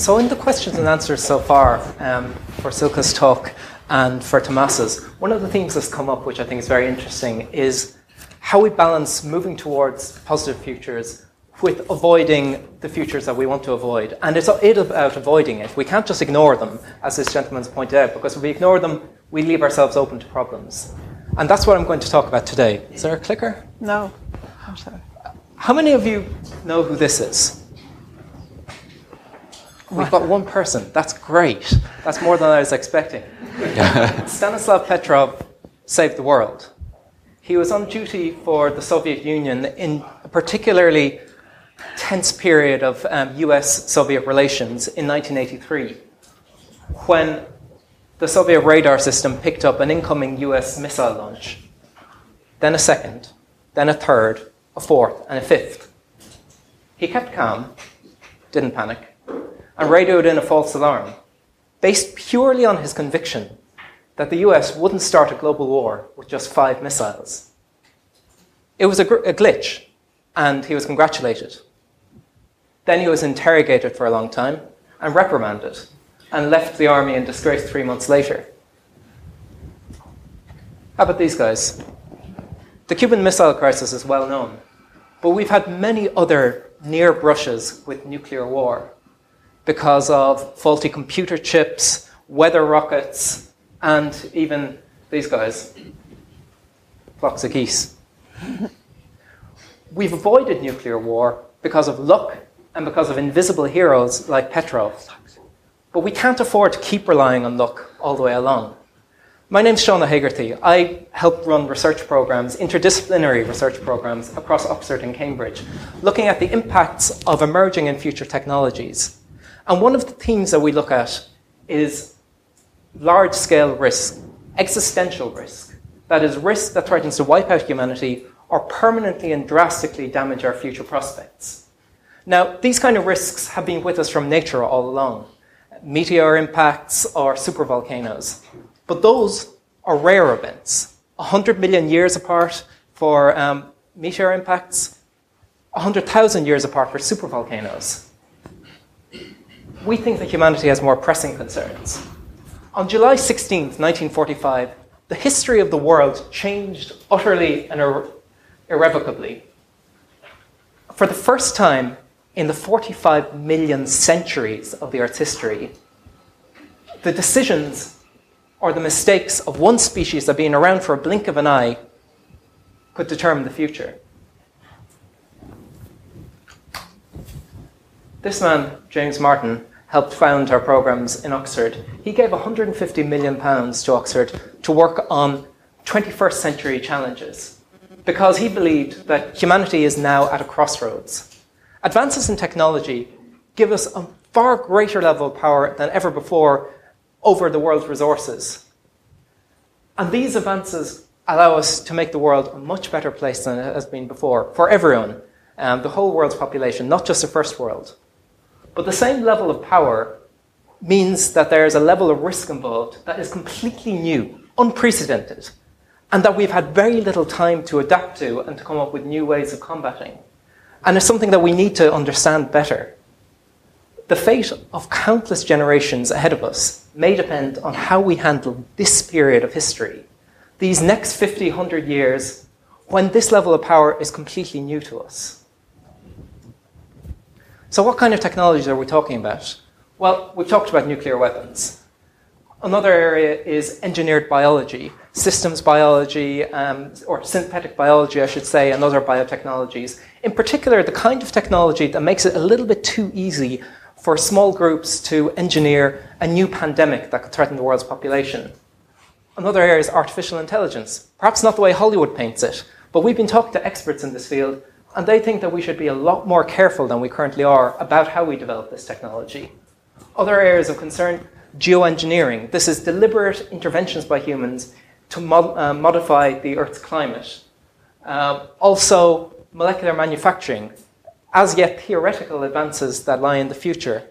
So, in the questions and answers so far um, for Silke's talk and for Tomas's, one of the themes that's come up, which I think is very interesting, is how we balance moving towards positive futures with avoiding the futures that we want to avoid. And it's about avoiding it. We can't just ignore them, as this gentleman's pointed out, because if we ignore them, we leave ourselves open to problems. And that's what I'm going to talk about today. Is there a clicker? No. I'm sorry. How many of you know who this is? We've got one person. That's great. That's more than I was expecting. Stanislav Petrov saved the world. He was on duty for the Soviet Union in a particularly tense period of um, US Soviet relations in 1983 when the Soviet radar system picked up an incoming US missile launch, then a second, then a third, a fourth, and a fifth. He kept calm, didn't panic, and radioed in a false alarm, based purely on his conviction that the US wouldn't start a global war with just five missiles. It was a, gr- a glitch, and he was congratulated. Then he was interrogated for a long time and reprimanded and left the army in disgrace three months later. How about these guys? The Cuban Missile Crisis is well known, but we've had many other near brushes with nuclear war because of faulty computer chips, weather rockets, and even these guys flocks of geese. We've avoided nuclear war because of luck and because of invisible heroes like Petrov. But we can't afford to keep relying on luck all the way along. My name's Seán Ó hÉigeartaigh. I help run research programs, interdisciplinary research programs across Oxford and Cambridge, looking at the impacts of emerging and future technologies. And one of the themes that we look at is large scale risk, existential risk. That is, risk that threatens to wipe out humanity or permanently and drastically damage our future prospects. Now, these kind of risks have been with us from nature all along meteor impacts or supervolcanoes. But those are rare events. 100 million years apart for um, meteor impacts, 100,000 years apart for supervolcanoes. We think that humanity has more pressing concerns. On July 16, 1945, the history of the world changed utterly and irre- irrevocably. For the first time, in the 45 million centuries of the Earth's history, the decisions or the mistakes of one species that been around for a blink of an eye could determine the future. This man, James Martin, helped found our programs in Oxford. He gave 150 million pounds to Oxford to work on 21st century challenges because he believed that humanity is now at a crossroads. Advances in technology give us a far greater level of power than ever before over the world's resources. And these advances allow us to make the world a much better place than it has been before for everyone, um, the whole world's population, not just the first world. But the same level of power means that there is a level of risk involved that is completely new, unprecedented, and that we've had very little time to adapt to and to come up with new ways of combating. And it's something that we need to understand better. The fate of countless generations ahead of us may depend on how we handle this period of history, these next 50, 100 years, when this level of power is completely new to us. So, what kind of technologies are we talking about? Well, we've talked about nuclear weapons. Another area is engineered biology, systems biology, um, or synthetic biology, I should say, and other biotechnologies. In particular, the kind of technology that makes it a little bit too easy for small groups to engineer a new pandemic that could threaten the world's population. Another area is artificial intelligence. Perhaps not the way Hollywood paints it, but we've been talking to experts in this field, and they think that we should be a lot more careful than we currently are about how we develop this technology. Other areas of concern geoengineering. This is deliberate interventions by humans to mod- uh, modify the Earth's climate. Uh, also, molecular manufacturing, as yet theoretical advances that lie in the future.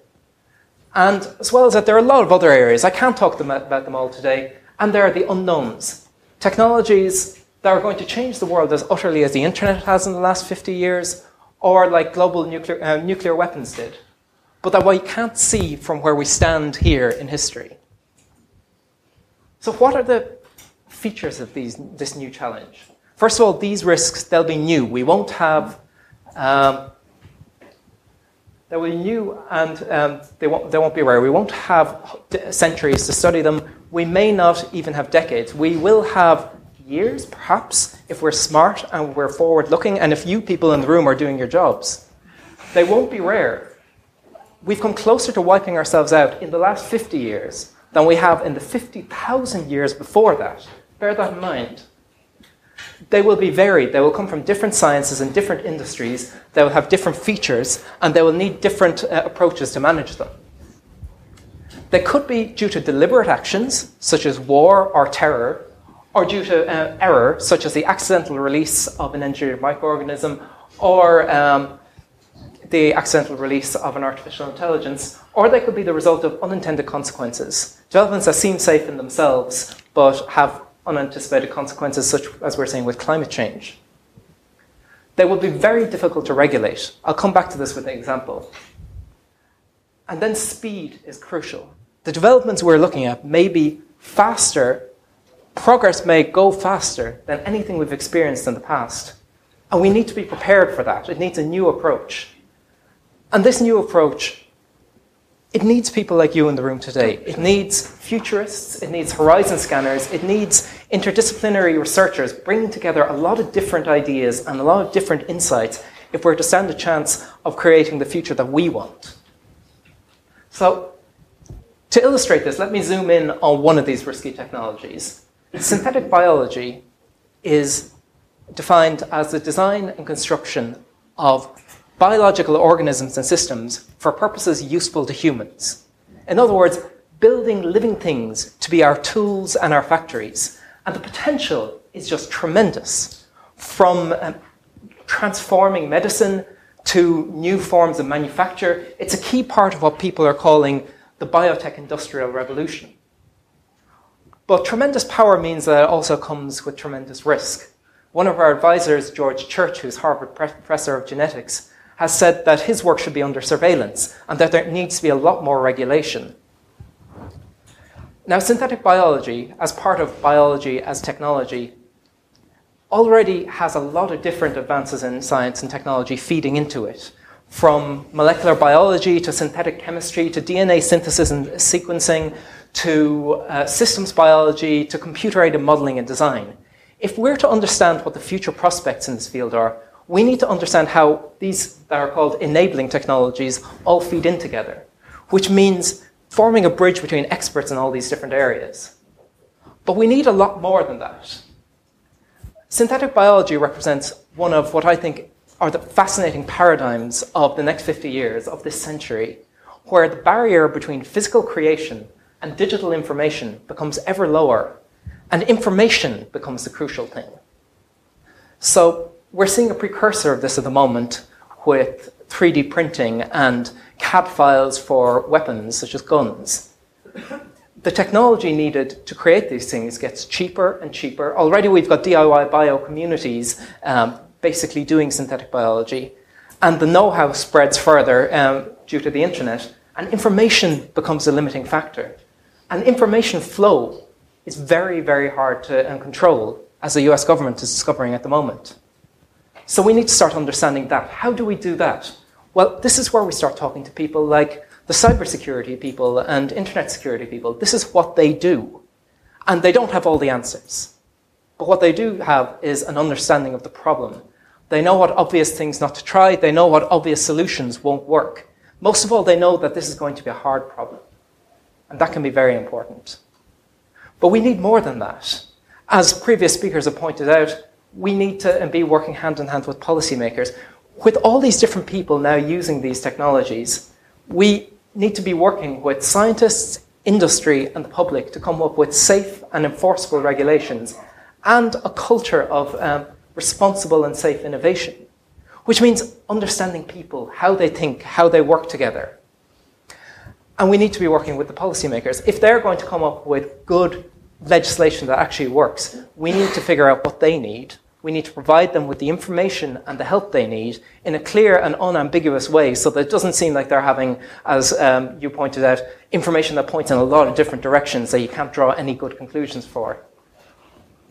And as well as that, there are a lot of other areas. I can't talk them about them all today. And there are the unknowns. Technologies that are going to change the world as utterly as the internet has in the last 50 years, or like global nuclear, uh, nuclear weapons did. but that we can't see from where we stand here in history. So, what are the features of these, this new challenge? First of all, these risks, they'll be new. We won't have, um, they'll be new and um, they, won't, they won't be rare. We won't have centuries to study them. We may not even have decades. We will have years, perhaps, if we're smart and we're forward looking, and if you people in the room are doing your jobs. They won't be rare. We've come closer to wiping ourselves out in the last 50 years than we have in the 50,000 years before that. Bear that in mind. They will be varied. They will come from different sciences and different industries. They will have different features, and they will need different uh, approaches to manage them. They could be due to deliberate actions, such as war or terror, or due to uh, error, such as the accidental release of an engineered microorganism, or um, the accidental release of an artificial intelligence, or they could be the result of unintended consequences. Developments that seem safe in themselves, but have unanticipated consequences, such as we're seeing with climate change. They will be very difficult to regulate. I'll come back to this with an example. And then speed is crucial. The developments we're looking at may be faster progress may go faster than anything we've experienced in the past. And we need to be prepared for that. It needs a new approach. And this new approach, it needs people like you in the room today. It needs futurists, it needs horizon scanners, it needs interdisciplinary researchers bringing together a lot of different ideas and a lot of different insights if we're to stand a chance of creating the future that we want. So, to illustrate this, let me zoom in on one of these risky technologies Synthetic biology is defined as the design and construction of biological organisms and systems for purposes useful to humans. In other words, building living things to be our tools and our factories. And the potential is just tremendous from um, transforming medicine to new forms of manufacture. It's a key part of what people are calling the biotech industrial revolution. But tremendous power means that it also comes with tremendous risk. One of our advisors, George Church, who's Harvard professor of genetics, has said that his work should be under surveillance and that there needs to be a lot more regulation. Now, synthetic biology, as part of biology as technology, already has a lot of different advances in science and technology feeding into it. From molecular biology to synthetic chemistry to DNA synthesis and sequencing to uh, systems biology, to computer aided modeling and design. If we're to understand what the future prospects in this field are, we need to understand how these that are called enabling technologies all feed in together, which means forming a bridge between experts in all these different areas. But we need a lot more than that. Synthetic biology represents one of what I think are the fascinating paradigms of the next 50 years, of this century, where the barrier between physical creation and digital information becomes ever lower, and information becomes the crucial thing. So we're seeing a precursor of this at the moment with 3D printing and CAD files for weapons such as guns. The technology needed to create these things gets cheaper and cheaper. Already we've got DIY bio communities um, basically doing synthetic biology, and the know how spreads further um, due to the internet, and information becomes a limiting factor. And information flow is very, very hard to control, as the US government is discovering at the moment. So we need to start understanding that. How do we do that? Well, this is where we start talking to people like the cybersecurity people and internet security people. This is what they do. And they don't have all the answers. But what they do have is an understanding of the problem. They know what obvious things not to try, they know what obvious solutions won't work. Most of all, they know that this is going to be a hard problem. And that can be very important. But we need more than that. As previous speakers have pointed out, we need to be working hand in hand with policymakers. With all these different people now using these technologies, we need to be working with scientists, industry, and the public to come up with safe and enforceable regulations and a culture of um, responsible and safe innovation, which means understanding people, how they think, how they work together. And we need to be working with the policymakers. If they're going to come up with good legislation that actually works, we need to figure out what they need, We need to provide them with the information and the help they need in a clear and unambiguous way so that it doesn't seem like they're having, as um, you pointed out, information that points in a lot of different directions that you can't draw any good conclusions for.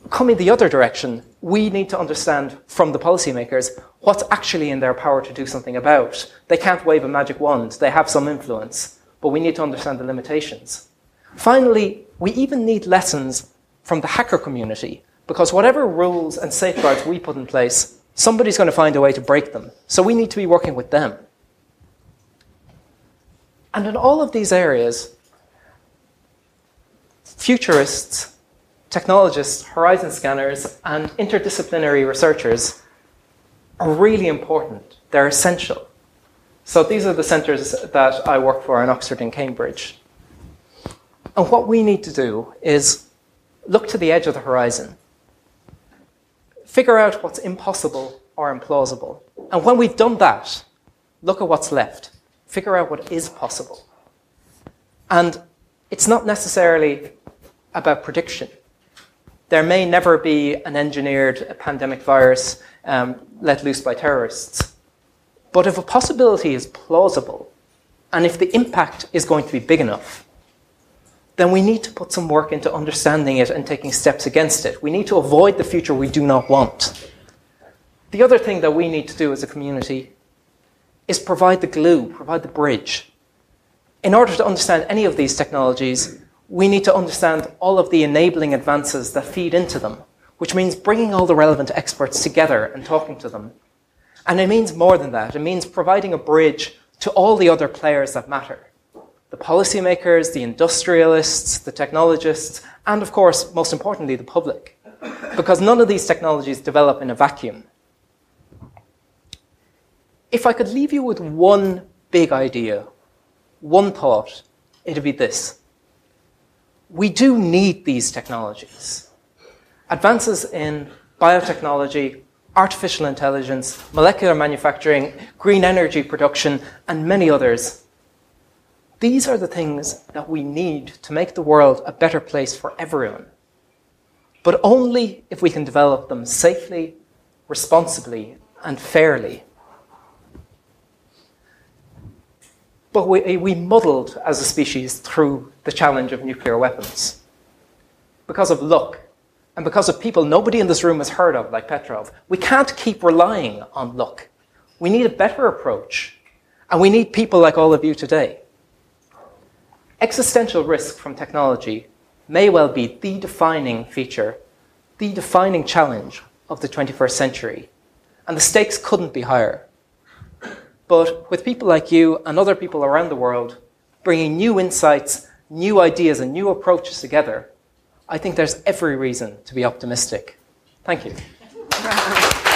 Coming the other direction, we need to understand from the policymakers what's actually in their power to do something about. They can't wave a magic wand, they have some influence, but we need to understand the limitations. Finally, we even need lessons from the hacker community because whatever rules and safeguards we put in place, somebody's going to find a way to break them. So we need to be working with them. And in all of these areas, futurists, technologists, horizon scanners, and interdisciplinary researchers are really important. They're essential. So these are the centres that I work for in Oxford and Cambridge. And what we need to do is look to the edge of the horizon figure out what's impossible or implausible. And when we've done that, look at what's left. Figure out what is possible. And it's not necessarily about prediction. There may never be an engineered pandemic virus um, let loose by terrorists. But if a possibility is plausible, and if the impact is going to be big enough, then we need to put some work into understanding it and taking steps against it. We need to avoid the future we do not want. The other thing that we need to do as a community is provide the glue, provide the bridge. In order to understand any of these technologies, we need to understand all of the enabling advances that feed into them, which means bringing all the relevant experts together and talking to them. And it means more than that. It means providing a bridge to all the other players that matter the policymakers, the industrialists, the technologists, and of course, most importantly, the public. Because none of these technologies develop in a vacuum. If I could leave you with one big idea, one thought, it'd be this. We do need these technologies. Advances in biotechnology, artificial intelligence, molecular manufacturing, green energy production, and many others these are the things that we need to make the world a better place for everyone. But only if we can develop them safely, responsibly, and fairly. But we, we muddled as a species through the challenge of nuclear weapons. Because of luck, and because of people nobody in this room has heard of, like Petrov, we can't keep relying on luck. We need a better approach. And we need people like all of you today. Existential risk from technology may well be the defining feature, the defining challenge of the 21st century, and the stakes couldn't be higher. But with people like you and other people around the world bringing new insights, new ideas, and new approaches together, I think there's every reason to be optimistic. Thank you.